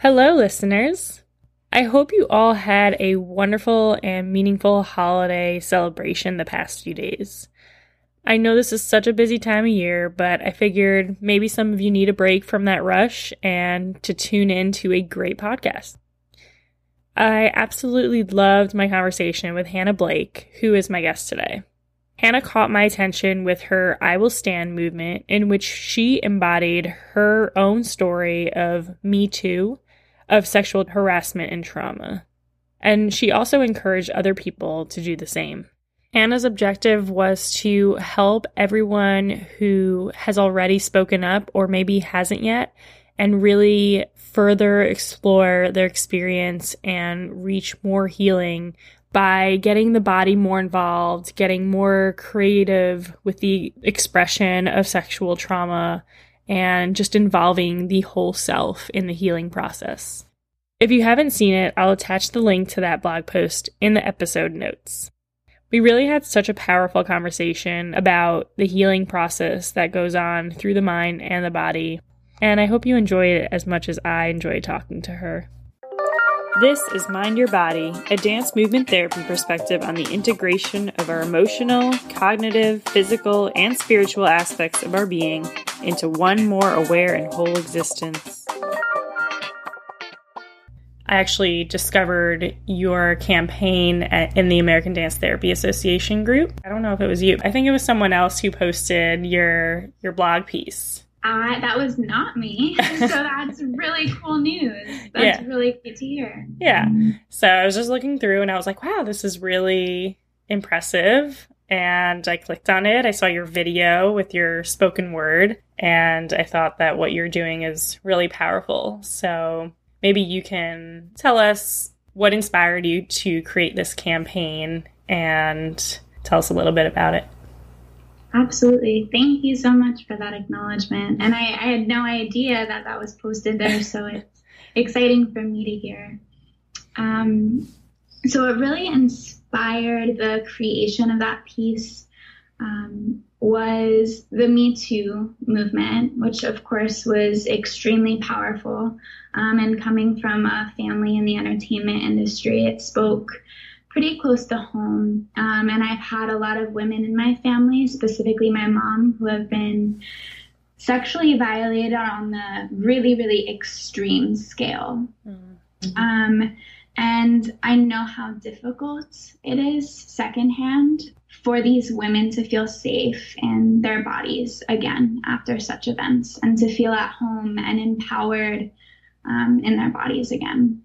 Hello, listeners. I hope you all had a wonderful and meaningful holiday celebration the past few days. I know this is such a busy time of year, but I figured maybe some of you need a break from that rush and to tune in to a great podcast. I absolutely loved my conversation with Hannah Blake, who is my guest today. Hannah caught my attention with her I Will Stand movement, in which she embodied her own story of Me Too, of sexual harassment and trauma. And she also encouraged other people to do the same. Hannah's objective was to help everyone who has already spoken up or maybe hasn't yet and really further explore their experience and reach more healing by getting the body more involved, getting more creative with the expression of sexual trauma, and just involving the whole self in the healing process. If you haven't seen it, I'll attach the link to that blog post in the episode notes. We really had such a powerful conversation about the healing process that goes on through the mind and the body, and I hope you enjoyed it as much as I enjoyed talking to her. This is Mind Your Body, a dance movement therapy perspective on the integration of our emotional, cognitive, physical, and spiritual aspects of our being into one more aware and whole existence. I actually discovered your campaign at, in the American Dance Therapy Association group. I don't know if it was you. I think it was someone else who posted your your blog piece. I that was not me. so that's really cool news. That's yeah. really good to hear. Yeah. So I was just looking through and I was like, wow, this is really impressive. And I clicked on it. I saw your video with your spoken word, and I thought that what you're doing is really powerful. So maybe you can tell us what inspired you to create this campaign and tell us a little bit about it. Absolutely. Thank you so much for that acknowledgement. And I, I had no idea that that was posted there, so it's exciting for me to hear. Um, so it really inspired the creation of that piece um, was the Me Too movement, which of course was extremely powerful. Um, and coming from a family in the entertainment industry, it spoke pretty close to home. Um, and I've had a lot of women in my family, specifically my mom, who have been sexually violated on the really, really extreme scale. Mm-hmm. Um, and I know how difficult it is secondhand for these women to feel safe in their bodies again after such events and to feel at home and empowered um, in their bodies again.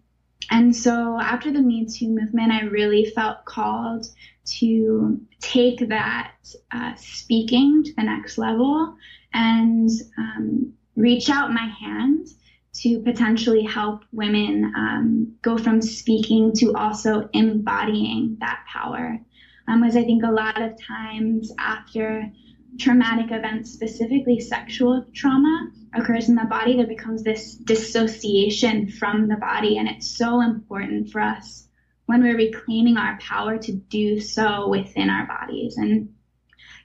And so after the Me Too movement, I really felt called to take that uh, speaking to the next level and um, reach out my hand to potentially help women um, go from speaking to also embodying that power. Um, I think a lot of times after traumatic events, specifically sexual trauma, occurs in the body, there becomes this dissociation from the body. And it's so important for us when we're reclaiming our power to do so within our bodies. And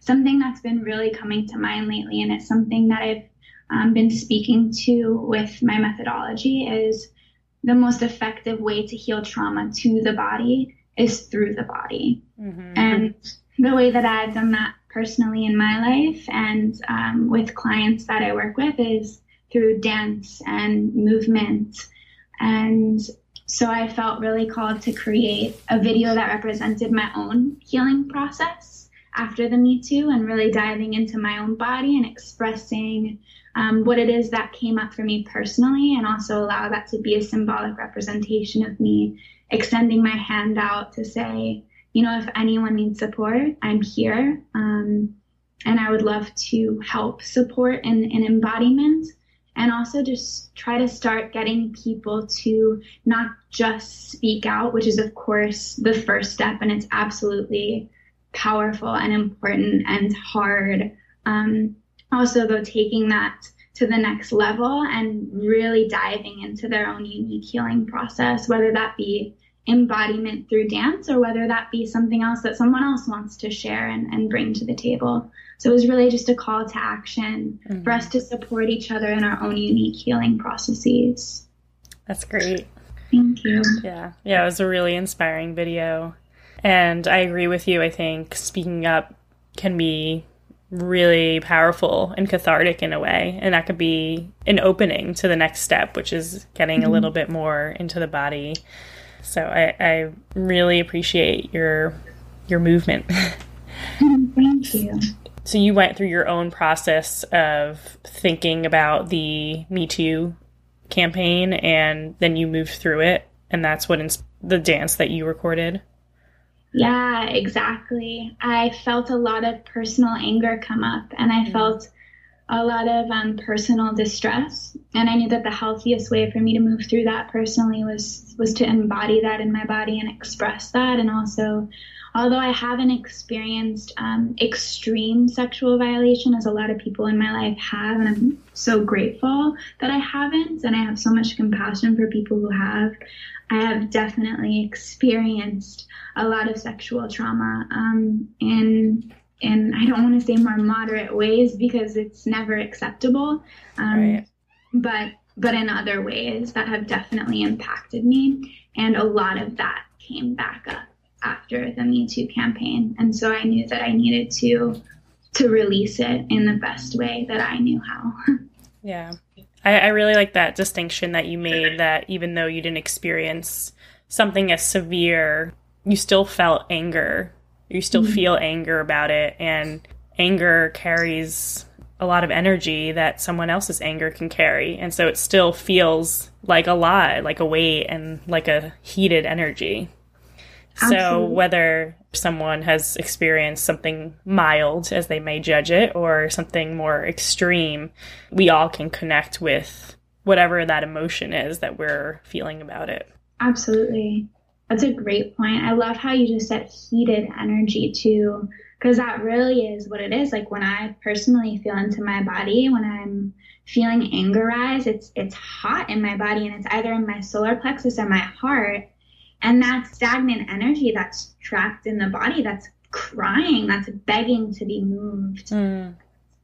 something that's been really coming to mind lately, and it's something that I've um, been speaking to with my methodology, is the most effective way to heal trauma to the body is through the body. Mm-hmm. And the way that I've done that personally in my life and um, with clients that I work with is through dance and movement. And so I felt really called to create a video that represented my own healing process after the Me Too and really diving into my own body and expressing um, what it is that came up for me personally and also allow that to be a symbolic representation of me extending my hand out to say, you know, if anyone needs support, I'm here. Um, and I would love to help support and, in embodiment and also just try to start getting people to not just speak out, which is, of course, the first step. And it's absolutely powerful and important and hard. Um, also, though, taking that to the next level and really diving into their own unique healing process, whether that be embodiment through dance or whether that be something else that someone else wants to share and, and bring to the table. So it was really just a call to action mm-hmm. for us to support each other in our own unique healing processes. That's great. Thank you. Yeah. Yeah, it was a really inspiring video. And I agree with you. I think speaking up can be really powerful and cathartic in a way. And that could be an opening to the next step, which is getting mm-hmm. a little bit more into the body. So I, I really appreciate your your movement. Thank you. So you went through your own process of thinking about the Me Too campaign and then you moved through it and that's what ins- the dance that you recorded. Yeah, exactly. I felt a lot of personal anger come up and I mm-hmm. felt a lot of um, personal distress and i knew that the healthiest way for me to move through that personally was was to embody that in my body and express that and also although i haven't experienced um, extreme sexual violation as a lot of people in my life have and i'm so grateful that i haven't and i have so much compassion for people who have i have definitely experienced a lot of sexual trauma um, in I don't want to say more moderate ways because it's never acceptable. Um, right. But but in other ways that have definitely impacted me, and a lot of that came back up after the Me Too campaign, and so I knew that I needed to to release it in the best way that I knew how. yeah. I, I really like that distinction that you made that even though you didn't experience something as severe, you still felt anger you still mm-hmm. feel anger about it and anger carries a lot of energy that someone else's anger can carry and so it still feels like a lot like a weight and like a heated energy Absolutely. so whether someone has experienced something mild as they may judge it or something more extreme we all can connect with whatever that emotion is that we're feeling about it Absolutely. That's a great point. I love how you just said heated energy too, because that really is what it is. Like when I personally feel into my body, when I'm feeling anger rise, it's it's hot in my body and it's either in my solar plexus or my heart. And that stagnant energy that's trapped in the body, that's crying, that's begging to be moved. Mm.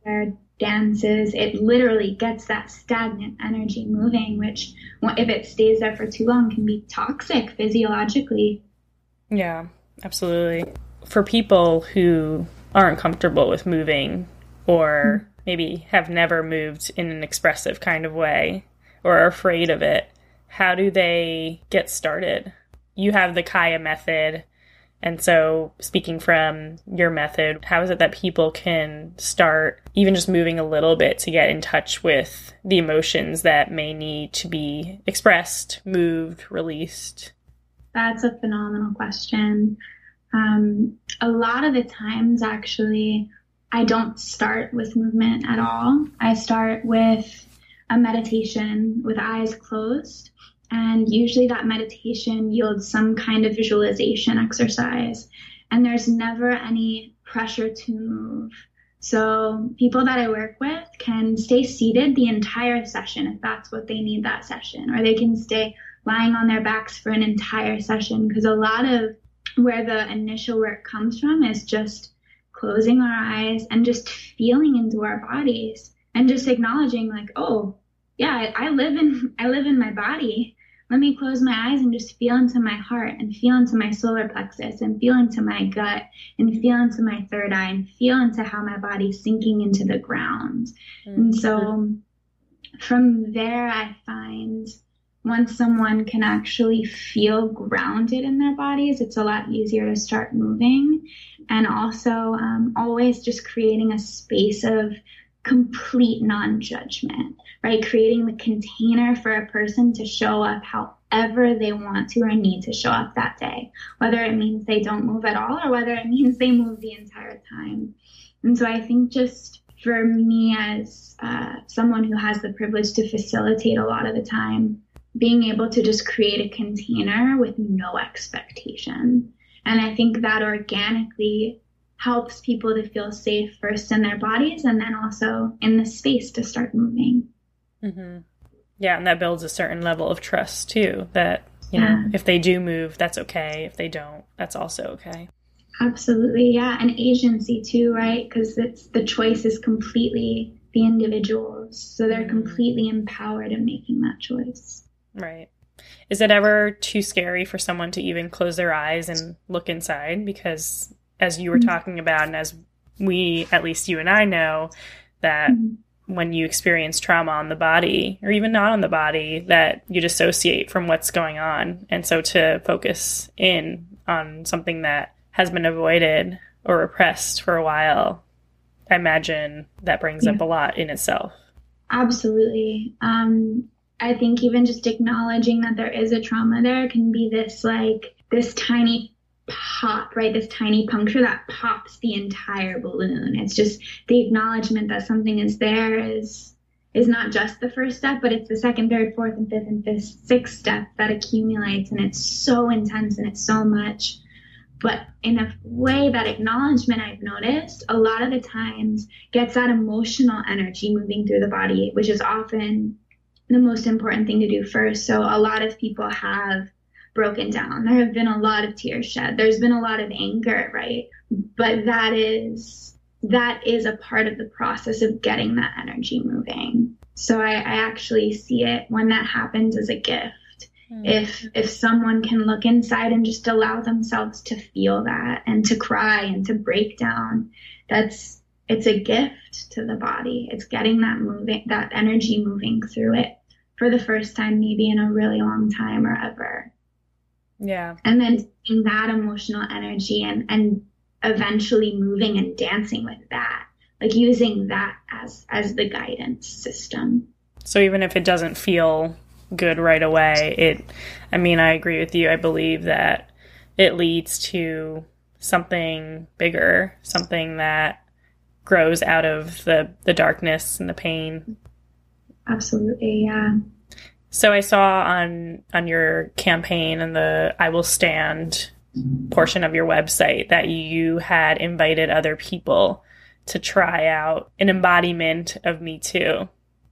Where dances, it literally gets that stagnant energy moving, which, if it stays there for too long, can be toxic physiologically. Yeah, absolutely. For people who aren't comfortable with moving or maybe have never moved in an expressive kind of way or are afraid of it, how do they get started? You have the Kaya method and so, speaking from your method, how is it that people can start even just moving a little bit to get in touch with the emotions that may need to be expressed, moved, released? That's a phenomenal question. Um, a lot of the times, actually, I don't start with movement at all. I start with a meditation with eyes closed and usually that meditation yields some kind of visualization exercise. And there's never any pressure to move. So people that I work with can stay seated the entire session if that's what they need that session, or they can stay lying on their backs for an entire session because a lot of where the initial work comes from is just closing our eyes and just feeling into our bodies and just acknowledging like, oh, yeah, I live in I live in my body. Let me close my eyes and just feel into my heart and feel into my solar plexus and feel into my gut and feel into my third eye and feel into how my body's sinking into the ground. Mm-hmm. And so from there, I find once someone can actually feel grounded in their bodies, it's a lot easier to start moving. And also, um, always just creating a space of complete non judgment, right? Creating the container for a person to show up however they want to or need to show up that day, whether it means they don't move at all or whether it means they move the entire time. And so I think just for me, as uh, someone who has the privilege to facilitate a lot of the time, being able to just create a container with no expectation. And I think that organically helps people to feel safe first in their bodies and then also in the space to start moving. Mm-hmm. Yeah, and that builds a certain level of trust too. That you know, yeah. if they do move, that's okay. If they don't, that's also okay. Absolutely, yeah, and agency too, right? Because it's the choice is completely the individuals, so they're mm-hmm. completely empowered in making that choice. Right. Is it ever too scary for someone to even close their eyes and look inside? Because as you were mm-hmm. talking about, and as we, at least you and I know, that mm-hmm. When you experience trauma on the body, or even not on the body, that you dissociate from what's going on. And so to focus in on something that has been avoided or repressed for a while, I imagine that brings yeah. up a lot in itself. Absolutely. Um, I think even just acknowledging that there is a trauma there can be this like this tiny pop, right? This tiny puncture that pops the entire balloon. It's just the acknowledgement that something is there is is not just the first step, but it's the second, third, fourth, and fifth, and fifth, sixth step that accumulates, and it's so intense and it's so much. But in a way, that acknowledgement I've noticed a lot of the times gets that emotional energy moving through the body, which is often the most important thing to do first. So a lot of people have broken down. There have been a lot of tears shed. There's been a lot of anger, right? But that is that is a part of the process of getting that energy moving. So I, I actually see it when that happens as a gift. Mm. If if someone can look inside and just allow themselves to feel that and to cry and to break down, that's it's a gift to the body. It's getting that moving that energy moving through it for the first time maybe in a really long time or ever. Yeah. And then taking that emotional energy and, and eventually moving and dancing with that. Like using that as as the guidance system. So even if it doesn't feel good right away, it I mean, I agree with you. I believe that it leads to something bigger, something that grows out of the the darkness and the pain. Absolutely, yeah. So I saw on on your campaign and the I will stand portion of your website that you had invited other people to try out an embodiment of me too.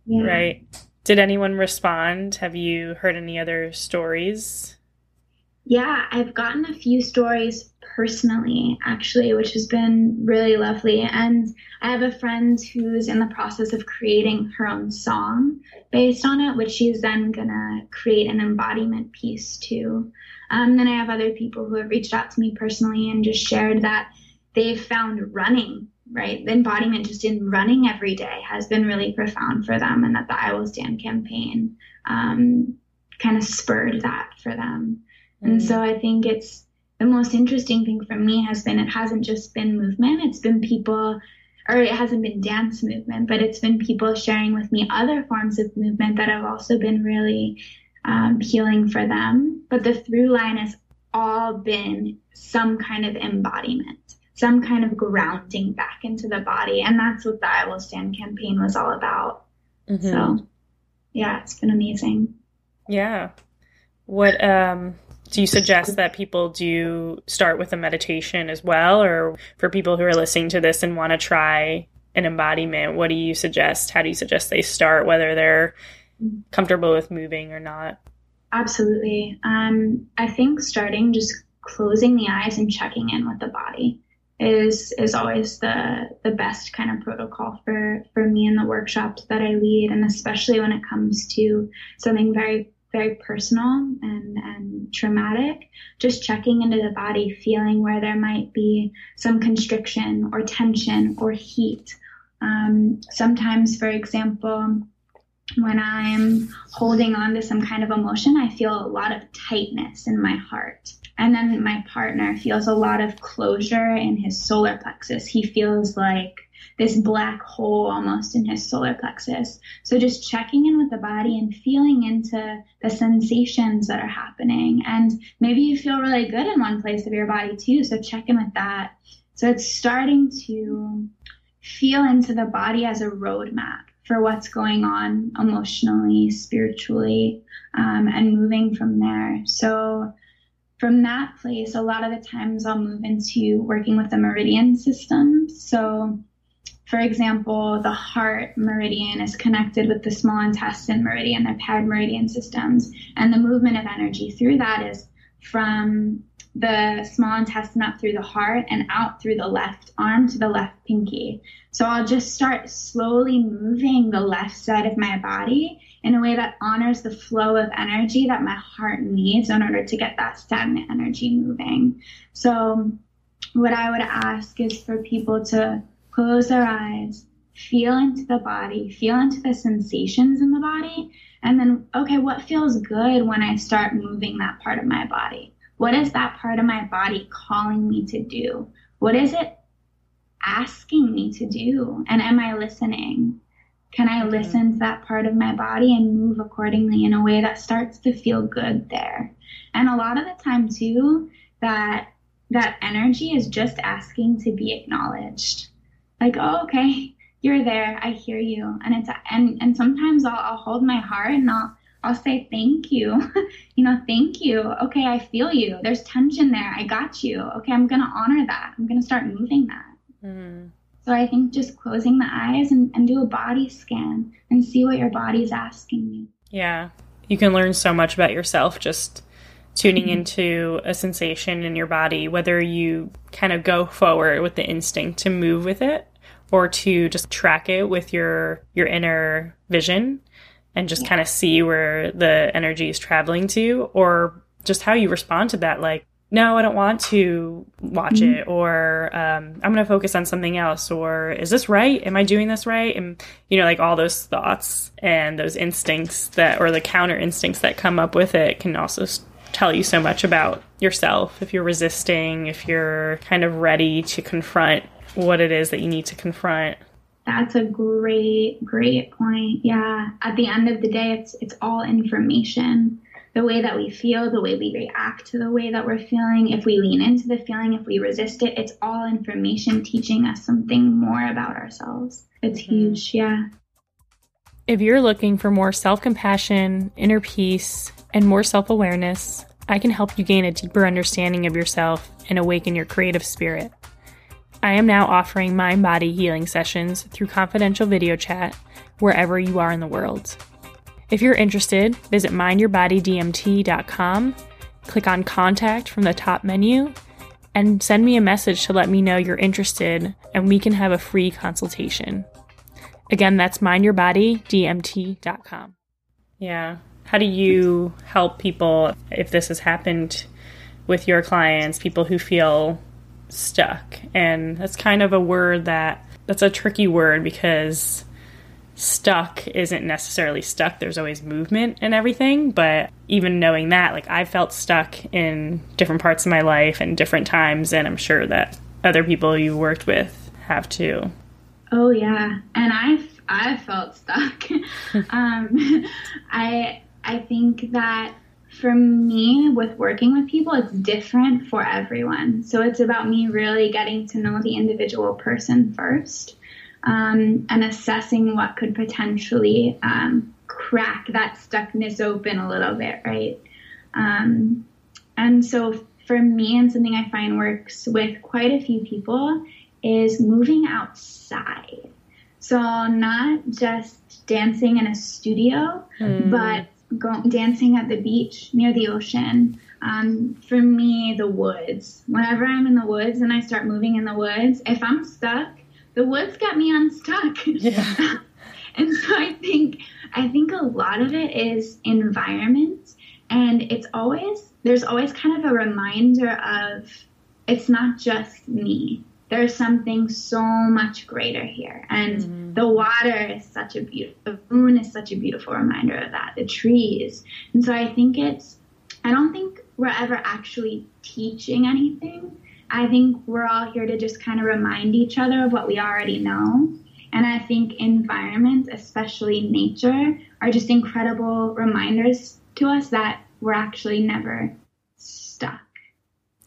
Yeah. Right? Did anyone respond? Have you heard any other stories? Yeah, I've gotten a few stories personally, actually, which has been really lovely. And I have a friend who's in the process of creating her own song based on it, which she's then gonna create an embodiment piece to. Um, then I have other people who have reached out to me personally and just shared that they've found running, right? The embodiment just in running every day has been really profound for them, and that the I Will Stand campaign um, kind of spurred that for them. And so mm. I think it's the most interesting thing for me has been it hasn't just been movement, it's been people, or it hasn't been dance movement, but it's been people sharing with me other forms of movement that have also been really um, healing for them. But the through line has all been some kind of embodiment, some kind of grounding back into the body. And that's what the I Will Stand campaign was all about. Mm-hmm. So, yeah, it's been amazing. Yeah. What um do you suggest that people do start with a meditation as well? Or for people who are listening to this and want to try an embodiment what do you suggest? How do you suggest they start whether they're comfortable with moving or not? Absolutely. Um, i think starting just closing the eyes and checking in with the body is is always the the best kind of protocol for for me in the workshops that I lead. And especially when it comes to something very very personal and, and traumatic, just checking into the body, feeling where there might be some constriction or tension or heat. Um, sometimes, for example, when I'm holding on to some kind of emotion, I feel a lot of tightness in my heart. And then my partner feels a lot of closure in his solar plexus. He feels like this black hole almost in his solar plexus. So just checking in with the body and feeling into the sensations that are happening. And maybe you feel really good in one place of your body too. So check in with that. So it's starting to feel into the body as a roadmap for what's going on emotionally, spiritually, um, and moving from there. So from that place, a lot of the times I'll move into working with the meridian system. So for example, the heart meridian is connected with the small intestine meridian, the paired meridian systems, and the movement of energy through that is from the small intestine up through the heart and out through the left arm to the left pinky. So I'll just start slowly moving the left side of my body in a way that honors the flow of energy that my heart needs in order to get that stagnant energy moving. So, what I would ask is for people to close their eyes, feel into the body, feel into the sensations in the body, and then, okay, what feels good when I start moving that part of my body? What is that part of my body calling me to do? What is it asking me to do? And am I listening? Can I listen to that part of my body and move accordingly in a way that starts to feel good there? And a lot of the time too, that that energy is just asking to be acknowledged. Like, oh, okay, you're there. I hear you. And it's and and sometimes I'll, I'll hold my heart and I'll I'll say thank you. you know, thank you. Okay, I feel you. There's tension there. I got you. Okay, I'm gonna honor that. I'm gonna start moving that. Mm. So I think just closing the eyes and, and do a body scan and see what your body's asking you. Yeah. You can learn so much about yourself just tuning mm-hmm. into a sensation in your body, whether you kind of go forward with the instinct to move with it or to just track it with your your inner vision and just yeah. kind of see where the energy is traveling to or just how you respond to that like no, I don't want to watch mm-hmm. it, or um, I'm going to focus on something else, or is this right? Am I doing this right? And, you know, like all those thoughts and those instincts that, or the counter instincts that come up with it can also tell you so much about yourself. If you're resisting, if you're kind of ready to confront what it is that you need to confront. That's a great, great point. Yeah. At the end of the day, it's, it's all information the way that we feel, the way we react to the way that we're feeling, if we lean into the feeling, if we resist it, it's all information teaching us something more about ourselves. It's mm-hmm. huge, yeah. If you're looking for more self compassion, inner peace, and more self awareness, I can help you gain a deeper understanding of yourself and awaken your creative spirit. I am now offering mind body healing sessions through confidential video chat wherever you are in the world. If you're interested, visit mindyourbodydmt.com, click on Contact from the top menu, and send me a message to let me know you're interested, and we can have a free consultation. Again, that's mindyourbodydmt.com. Yeah. How do you help people if this has happened with your clients, people who feel stuck? And that's kind of a word that that's a tricky word because stuck isn't necessarily stuck. There's always movement and everything. But even knowing that, like I felt stuck in different parts of my life and different times. And I'm sure that other people you worked with have too. Oh, yeah. And I, I felt stuck. um, I, I think that for me with working with people it's different for everyone so it's about me really getting to know the individual person first um, and assessing what could potentially um, crack that stuckness open a little bit, right? Um, and so for me, and something I find works with quite a few people is moving outside. So not just dancing in a studio, mm. but go, dancing at the beach near the ocean. Um, for me, the woods. Whenever I'm in the woods and I start moving in the woods, if I'm stuck, the woods got me unstuck. Yeah. and so I think I think a lot of it is environment and it's always there's always kind of a reminder of it's not just me. There's something so much greater here. And mm-hmm. the water is such a beautiful the moon is such a beautiful reminder of that. The trees. And so I think it's I don't think we're ever actually teaching anything I think we're all here to just kind of remind each other of what we already know. And I think environment, especially nature, are just incredible reminders to us that we're actually never stuck.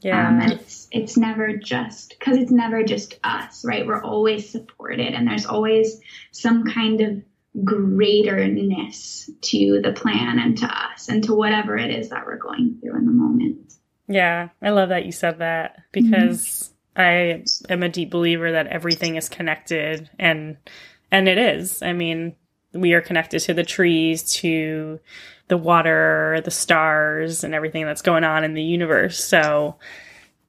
Yeah. Um, and it's it's never just because it's never just us, right? We're always supported, and there's always some kind of greaterness to the plan and to us and to whatever it is that we're going through in the moment. Yeah, I love that you said that because mm-hmm. I am a deep believer that everything is connected and and it is. I mean, we are connected to the trees, to the water, the stars and everything that's going on in the universe. So,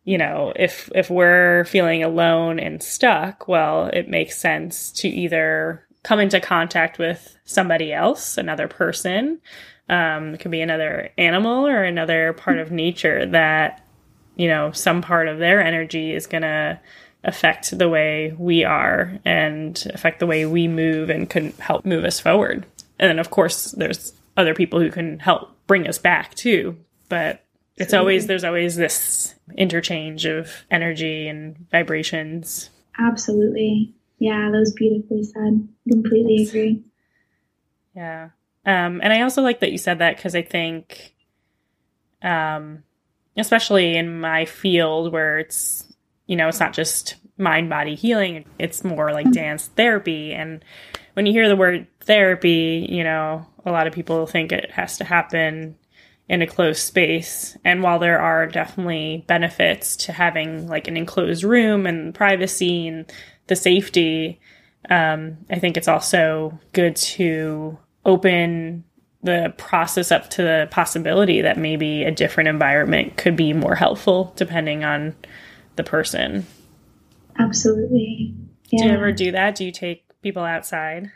you know, if if we're feeling alone and stuck, well, it makes sense to either come into contact with somebody else, another person, um, it could be another animal or another part of nature that, you know, some part of their energy is going to affect the way we are and affect the way we move and can help move us forward. And then, of course, there's other people who can help bring us back too. But it's always, there's always this interchange of energy and vibrations. Absolutely. Yeah, that was beautifully said. Completely agree. Yeah. Um, and I also like that you said that because I think, um, especially in my field where it's, you know, it's not just mind body healing, it's more like dance therapy. And when you hear the word therapy, you know, a lot of people think it has to happen in a closed space. And while there are definitely benefits to having like an enclosed room and privacy and the safety, um, I think it's also good to open the process up to the possibility that maybe a different environment could be more helpful depending on the person. Absolutely. Yeah. Do you ever do that? Do you take people outside?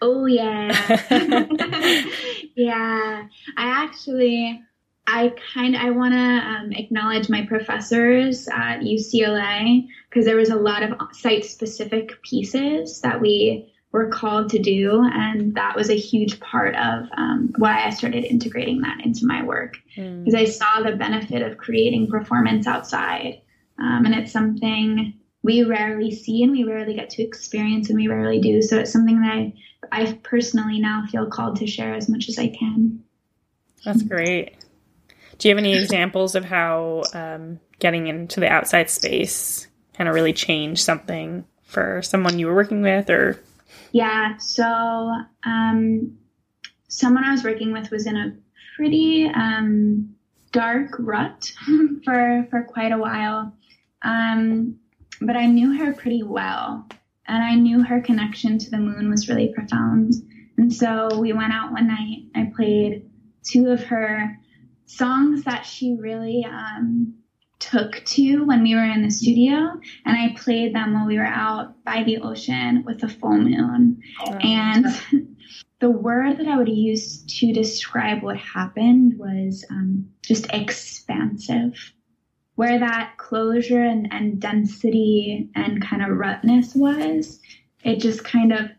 Oh yeah. yeah. I actually I kind I want to um, acknowledge my professors at UCLA because there was a lot of site specific pieces that we were called to do, and that was a huge part of um, why I started integrating that into my work because mm. I saw the benefit of creating performance outside, um, and it's something we rarely see and we rarely get to experience and we rarely do. So it's something that I, I personally now feel called to share as much as I can. That's great. Do you have any examples of how um, getting into the outside space kind of really changed something for someone you were working with or? Yeah. So, um, someone I was working with was in a pretty um, dark rut for for quite a while. Um, but I knew her pretty well, and I knew her connection to the moon was really profound. And so we went out one night. I played two of her songs that she really um, took to when we were in the studio, and I played them while we were out by the ocean with a full moon. Oh, and the word that I would use to describe what happened was um, just expansive where that closure and, and density and kind of rutness was, it just kind of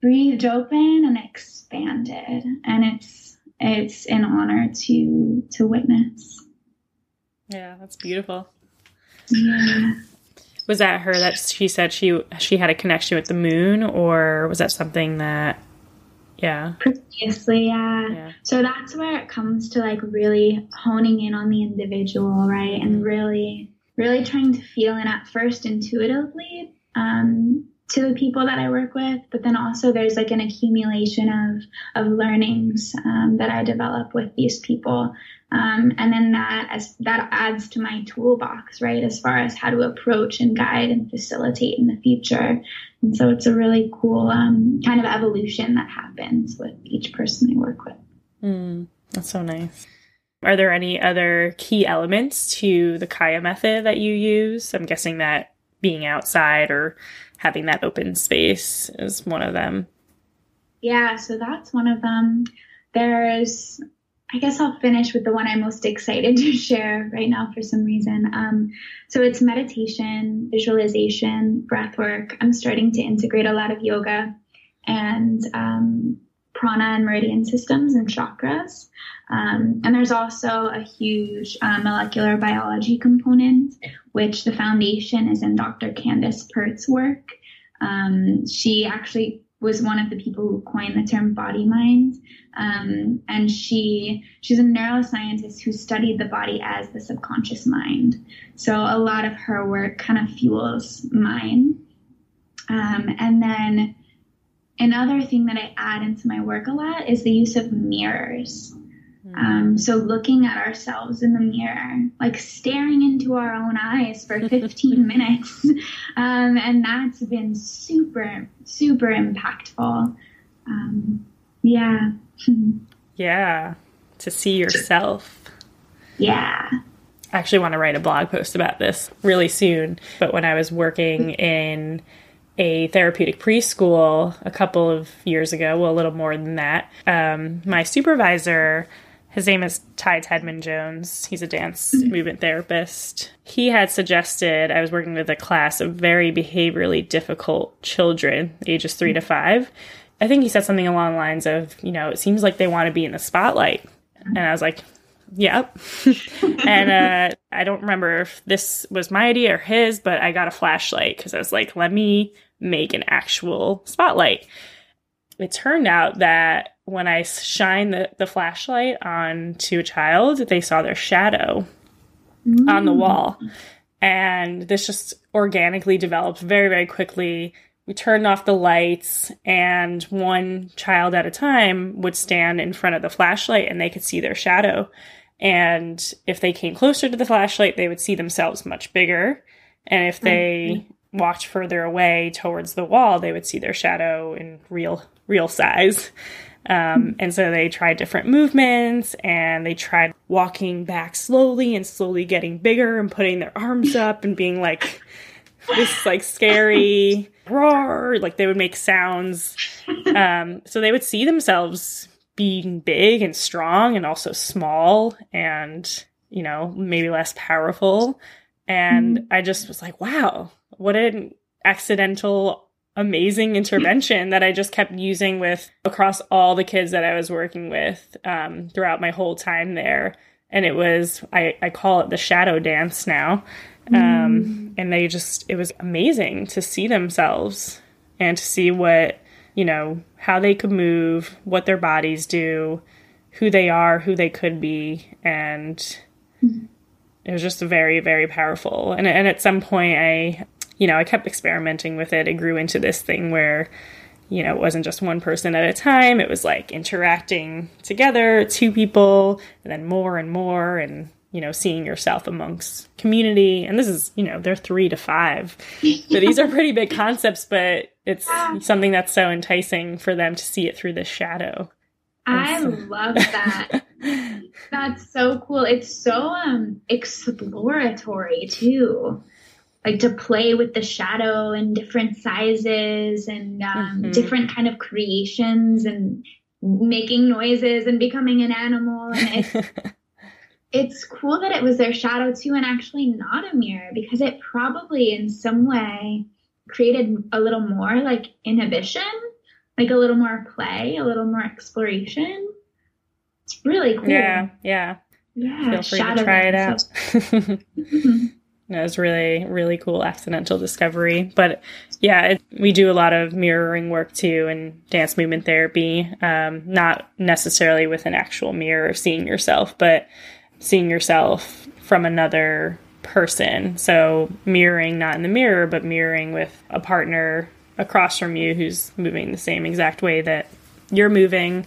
breathed open and expanded. And it's it's an honor to to witness. Yeah, that's beautiful. Yeah. Was that her that she said she she had a connection with the moon, or was that something that yeah. Previously, yeah. yeah. So that's where it comes to like really honing in on the individual, right? And mm-hmm. really, really trying to feel in at first intuitively um, to the people that I work with, but then also there's like an accumulation of of learnings um, that I develop with these people, um, and then that as that adds to my toolbox, right, as far as how to approach and guide and facilitate in the future. And so it's a really cool um, kind of evolution that happens with each person I work with. Mm, that's so nice. Are there any other key elements to the Kaya method that you use? I'm guessing that being outside or having that open space is one of them. Yeah, so that's one of them. There's I guess I'll finish with the one I'm most excited to share right now for some reason. Um, so it's meditation, visualization, breath work. I'm starting to integrate a lot of yoga and um, prana and meridian systems and chakras. Um, and there's also a huge uh, molecular biology component, which the foundation is in Dr. Candace Pert's work. Um, she actually was one of the people who coined the term body mind. Um, and she she's a neuroscientist who studied the body as the subconscious mind. So a lot of her work kind of fuels mine. Um, and then another thing that I add into my work a lot is the use of mirrors. Um, so looking at ourselves in the mirror, like staring into our own eyes for 15 minutes. Um, and that's been super, super impactful. Um, yeah. yeah. To see yourself. Yeah. I actually want to write a blog post about this really soon. But when I was working in a therapeutic preschool a couple of years ago, well, a little more than that. Um, my supervisor, his name is Ty Tedman Jones. He's a dance mm-hmm. movement therapist. He had suggested I was working with a class of very behaviorally difficult children, ages three to mm-hmm. five. I think he said something along the lines of, you know, it seems like they want to be in the spotlight. Mm-hmm. And I was like, Yep. and uh, I don't remember if this was my idea or his, but I got a flashlight because I was like, let me make an actual spotlight. It turned out that when I shine the, the flashlight onto a child, they saw their shadow mm. on the wall. And this just organically developed very, very quickly. We turned off the lights, and one child at a time would stand in front of the flashlight and they could see their shadow. And if they came closer to the flashlight, they would see themselves much bigger. And if they mm-hmm. walked further away towards the wall, they would see their shadow in real real size. Um, and so they tried different movements and they tried walking back slowly and slowly getting bigger and putting their arms up and being like this like scary roar. Like they would make sounds. Um, so they would see themselves being big and strong and also small and, you know, maybe less powerful. And mm-hmm. I just was like, wow, what an accidental, amazing intervention that I just kept using with across all the kids that I was working with um, throughout my whole time there. And it was, I, I call it the shadow dance now. Um, mm. And they just, it was amazing to see themselves and to see what you know, how they could move, what their bodies do, who they are, who they could be, and mm-hmm. it was just very, very powerful. And and at some point, I, you know, I kept experimenting with it. It grew into this thing where, you know, it wasn't just one person at a time. It was like interacting together, two people, and then more and more, and you know, seeing yourself amongst community. And this is, you know, they're three to five. So these are pretty big concepts, but it's something that's so enticing for them to see it through the shadow. I love that. that's so cool. It's so um exploratory too. Like to play with the shadow and different sizes and um, mm-hmm. different kind of creations and making noises and becoming an animal. And it's it's cool that it was their shadow too and actually not a mirror because it probably in some way created a little more like inhibition like a little more play a little more exploration. It's really cool. Yeah yeah. Yeah feel free to try it out It was really, really cool accidental discovery. But yeah, it, we do a lot of mirroring work too and dance movement therapy. Um, not necessarily with an actual mirror of seeing yourself, but seeing yourself from another person. So mirroring not in the mirror, but mirroring with a partner across from you who's moving the same exact way that you're moving.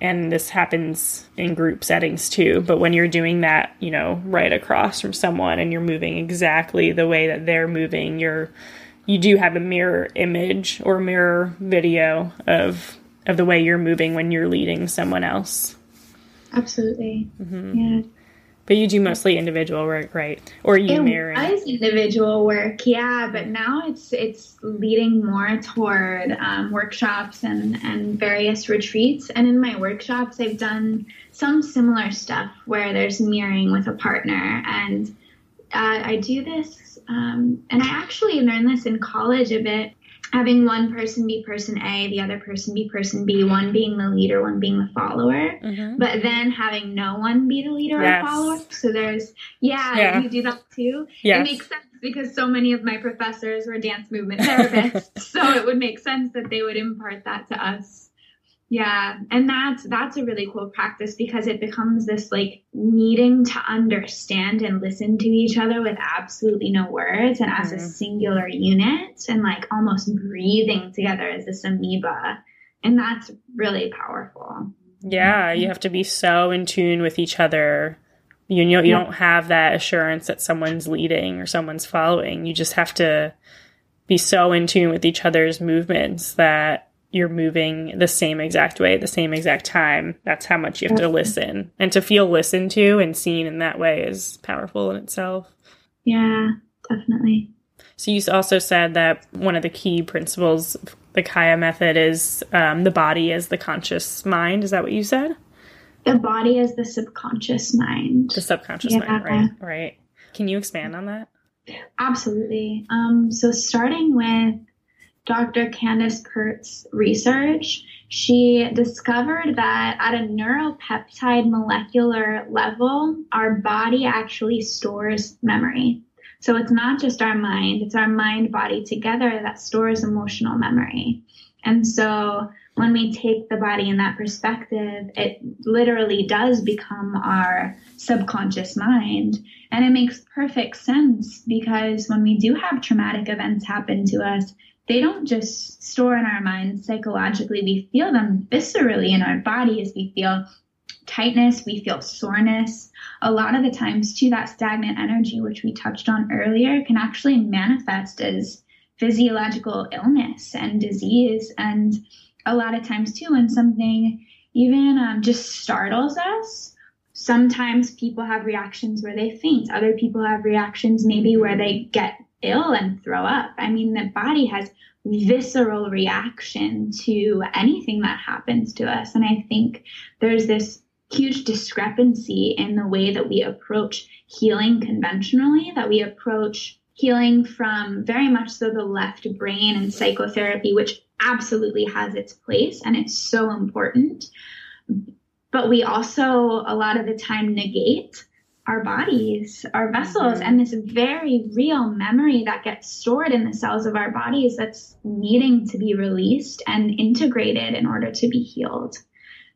And this happens in group settings too. But when you're doing that, you know, right across from someone and you're moving exactly the way that they're moving, you're you do have a mirror image or mirror video of of the way you're moving when you're leading someone else. Absolutely. Mm-hmm. Yeah. But you do mostly individual work, right? Or you it marry? was individual work, yeah. But now it's it's leading more toward um, workshops and and various retreats. And in my workshops, I've done some similar stuff where there's mirroring with a partner, and uh, I do this. Um, and I actually learned this in college a bit having one person be person A, the other person be person B, one being the leader, one being the follower, mm-hmm. but then having no one be the leader yes. or follower. So there's, yeah, yeah, you do that too. Yes. It makes sense because so many of my professors were dance movement therapists. so it would make sense that they would impart that to us. Yeah, and that's that's a really cool practice because it becomes this like needing to understand and listen to each other with absolutely no words and as mm-hmm. a singular unit and like almost breathing together as this amoeba. And that's really powerful. Yeah, you have to be so in tune with each other. You know, you yeah. don't have that assurance that someone's leading or someone's following. You just have to be so in tune with each other's movements that you're moving the same exact way at the same exact time. That's how much you have to listen. And to feel listened to and seen in that way is powerful in itself. Yeah, definitely. So you also said that one of the key principles of the Kaya method is um, the body as the conscious mind. Is that what you said? The body is the subconscious mind. The subconscious yeah. mind, right? Right. Can you expand on that? Absolutely. Um, so starting with Dr. Candace Pert's research, she discovered that at a neuropeptide molecular level, our body actually stores memory. So it's not just our mind, it's our mind body together that stores emotional memory. And so when we take the body in that perspective, it literally does become our subconscious mind. And it makes perfect sense because when we do have traumatic events happen to us, they don't just store in our minds psychologically. We feel them viscerally in our bodies. We feel tightness, we feel soreness. A lot of the times, too, that stagnant energy, which we touched on earlier, can actually manifest as physiological illness and disease. And a lot of times, too, when something even um, just startles us, sometimes people have reactions where they faint. Other people have reactions maybe where they get ill and throw up. I mean, the body has visceral reaction to anything that happens to us. And I think there's this huge discrepancy in the way that we approach healing conventionally, that we approach healing from very much so the left brain and psychotherapy, which absolutely has its place and it's so important. But we also, a lot of the time, negate our bodies, our vessels, mm-hmm. and this very real memory that gets stored in the cells of our bodies that's needing to be released and integrated in order to be healed.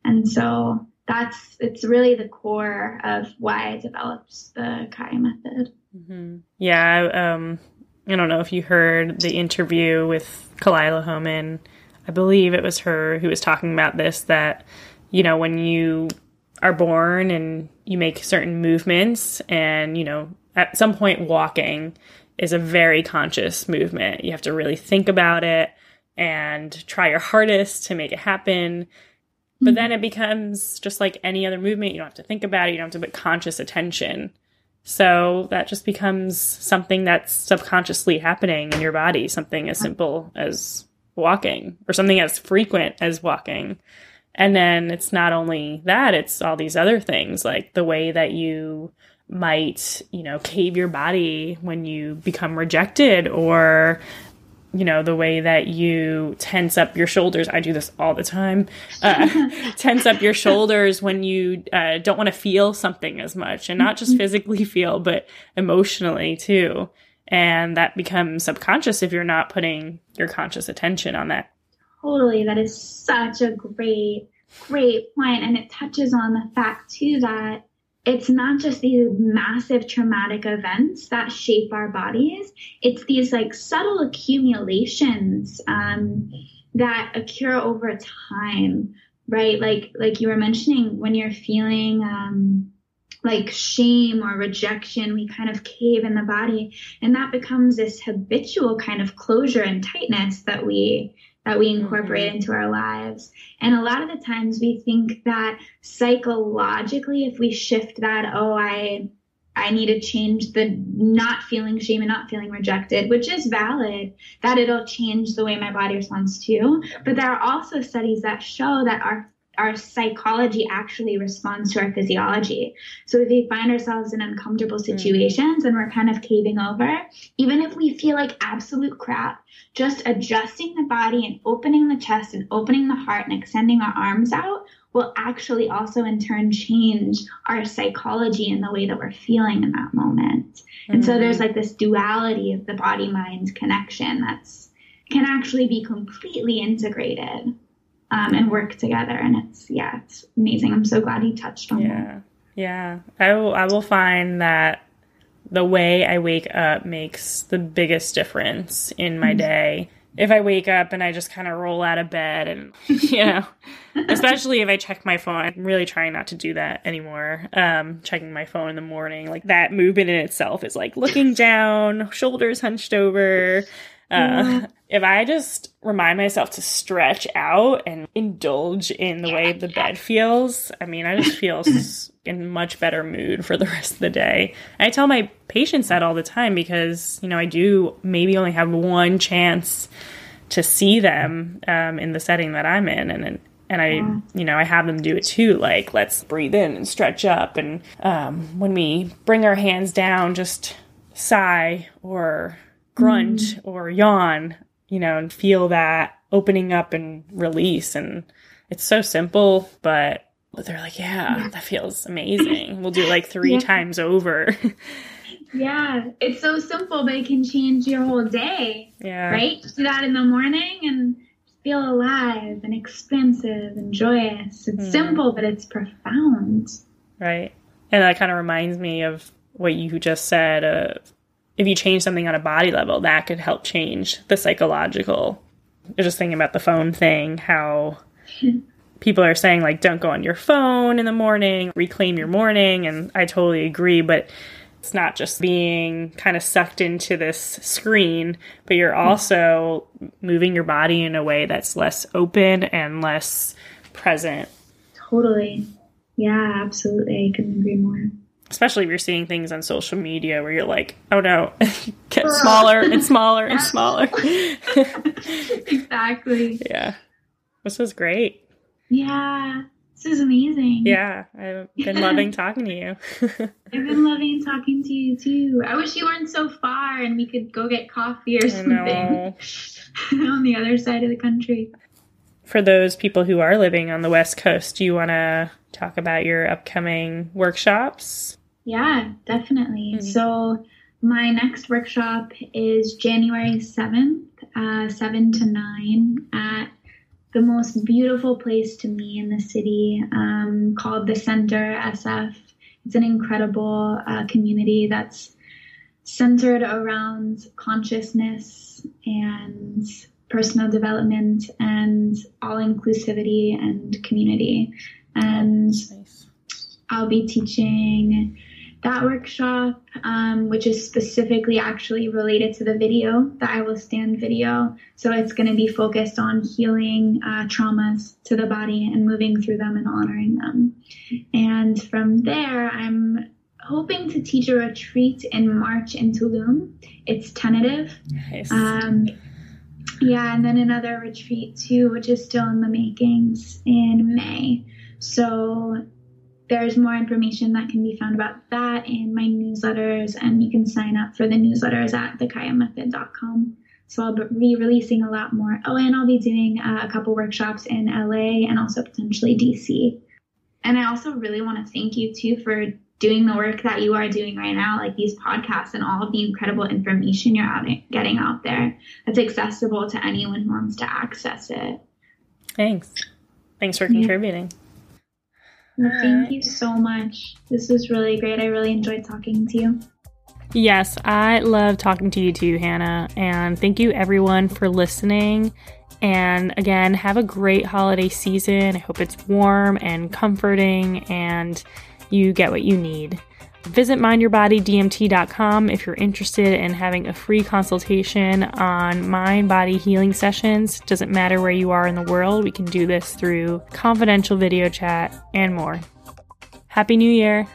And so that's it's really the core of why I developed the Kaya method. Mm-hmm. Yeah, um, I don't know if you heard the interview with Kalila Homan. I believe it was her who was talking about this. That you know when you are born and you make certain movements and you know at some point walking is a very conscious movement. You have to really think about it and try your hardest to make it happen. But then it becomes just like any other movement. You don't have to think about it. You don't have to put conscious attention. So that just becomes something that's subconsciously happening in your body something as simple as walking or something as frequent as walking and then it's not only that, it's all these other things like the way that you might, you know, cave your body when you become rejected or you know the way that you tense up your shoulders. I do this all the time. Uh, tense up your shoulders when you uh, don't want to feel something as much and not just mm-hmm. physically feel but emotionally too. And that becomes subconscious if you're not putting your conscious attention on that Totally. That is such a great, great point. And it touches on the fact, too, that it's not just these massive traumatic events that shape our bodies, it's these like subtle accumulations um, that occur over time, right? Like, like you were mentioning when you're feeling, um, like shame or rejection, we kind of cave in the body, and that becomes this habitual kind of closure and tightness that we that we incorporate mm-hmm. into our lives. And a lot of the times we think that psychologically, if we shift that, oh, I I need to change the not feeling shame and not feeling rejected, which is valid, that it'll change the way my body responds to. But there are also studies that show that our our psychology actually responds to our physiology. So if we find ourselves in uncomfortable hmm. situations mm. and we're kind of caving over, even if we feel like absolute crap, just adjusting the body and opening the chest and opening the heart and extending our arms out will actually also in turn change our psychology and the way that we're feeling in that moment. Mm-hmm. And so there's hmm. like this duality of the body mind connection that's can actually be completely integrated um, and work together. And it's yeah, it's amazing. I'm so glad you touched on yeah. that. Yeah, I will. I will find that the way I wake up makes the biggest difference in my mm-hmm. day. If I wake up and I just kind of roll out of bed and, you know, especially if I check my phone, I'm really trying not to do that anymore. Um, checking my phone in the morning, like that movement in itself is like looking down, shoulders hunched over, Uh, if I just remind myself to stretch out and indulge in the way the bed feels, I mean, I just feel in much better mood for the rest of the day. And I tell my patients that all the time because, you know, I do maybe only have one chance to see them um, in the setting that I'm in. And, and I, yeah. you know, I have them do it too. Like, let's breathe in and stretch up. And um, when we bring our hands down, just sigh or grunt mm. or yawn, you know, and feel that opening up and release. And it's so simple, but they're like, yeah, that feels amazing. We'll do it like three yeah. times over. yeah, it's so simple, but it can change your whole day. Yeah. Right? Do that in the morning and feel alive and expansive and joyous. It's mm. simple, but it's profound. Right. And that kind of reminds me of what you just said of if you change something on a body level, that could help change the psychological. I was just thinking about the phone thing, how people are saying, like, don't go on your phone in the morning, reclaim your morning. And I totally agree. But it's not just being kind of sucked into this screen, but you're hmm. also moving your body in a way that's less open and less present. Totally. Yeah, absolutely. I couldn't agree more especially if you're seeing things on social media where you're like, oh no, get smaller and smaller and smaller. exactly. Yeah. This was great. Yeah. This is amazing. Yeah. I've been loving talking to you. I've been loving talking to you too. I wish you weren't so far and we could go get coffee or something on the other side of the country. For those people who are living on the West Coast, do you want to talk about your upcoming workshops? Yeah, definitely. Mm-hmm. So, my next workshop is January 7th, uh, 7 to 9 at the most beautiful place to me in the city um, called the Center SF. It's an incredible uh, community that's centered around consciousness and personal development and all inclusivity and community. And nice. I'll be teaching that workshop, um, which is specifically actually related to the video, the I Will Stand video. So it's going to be focused on healing uh, traumas to the body and moving through them and honoring them. And from there, I'm hoping to teach a retreat in March in Tulum. It's tentative. Nice. Um, yeah, and then another retreat too, which is still in the makings in May. So there's more information that can be found about that in my newsletters, and you can sign up for the newsletters at thekayamethod.com. So I'll be releasing a lot more. Oh, and I'll be doing uh, a couple workshops in LA and also potentially DC. And I also really want to thank you too for doing the work that you are doing right now, like these podcasts and all of the incredible information you're out, getting out there that's accessible to anyone who wants to access it. Thanks. Thanks for contributing. Yeah. Well, thank right. you so much. This was really great. I really enjoyed talking to you. Yes, I love talking to you too, Hannah. And thank you everyone for listening. And again, have a great holiday season. I hope it's warm and comforting and you get what you need. Visit mindyourbodydmt.com if you're interested in having a free consultation on mind body healing sessions. Doesn't matter where you are in the world, we can do this through confidential video chat and more. Happy New Year!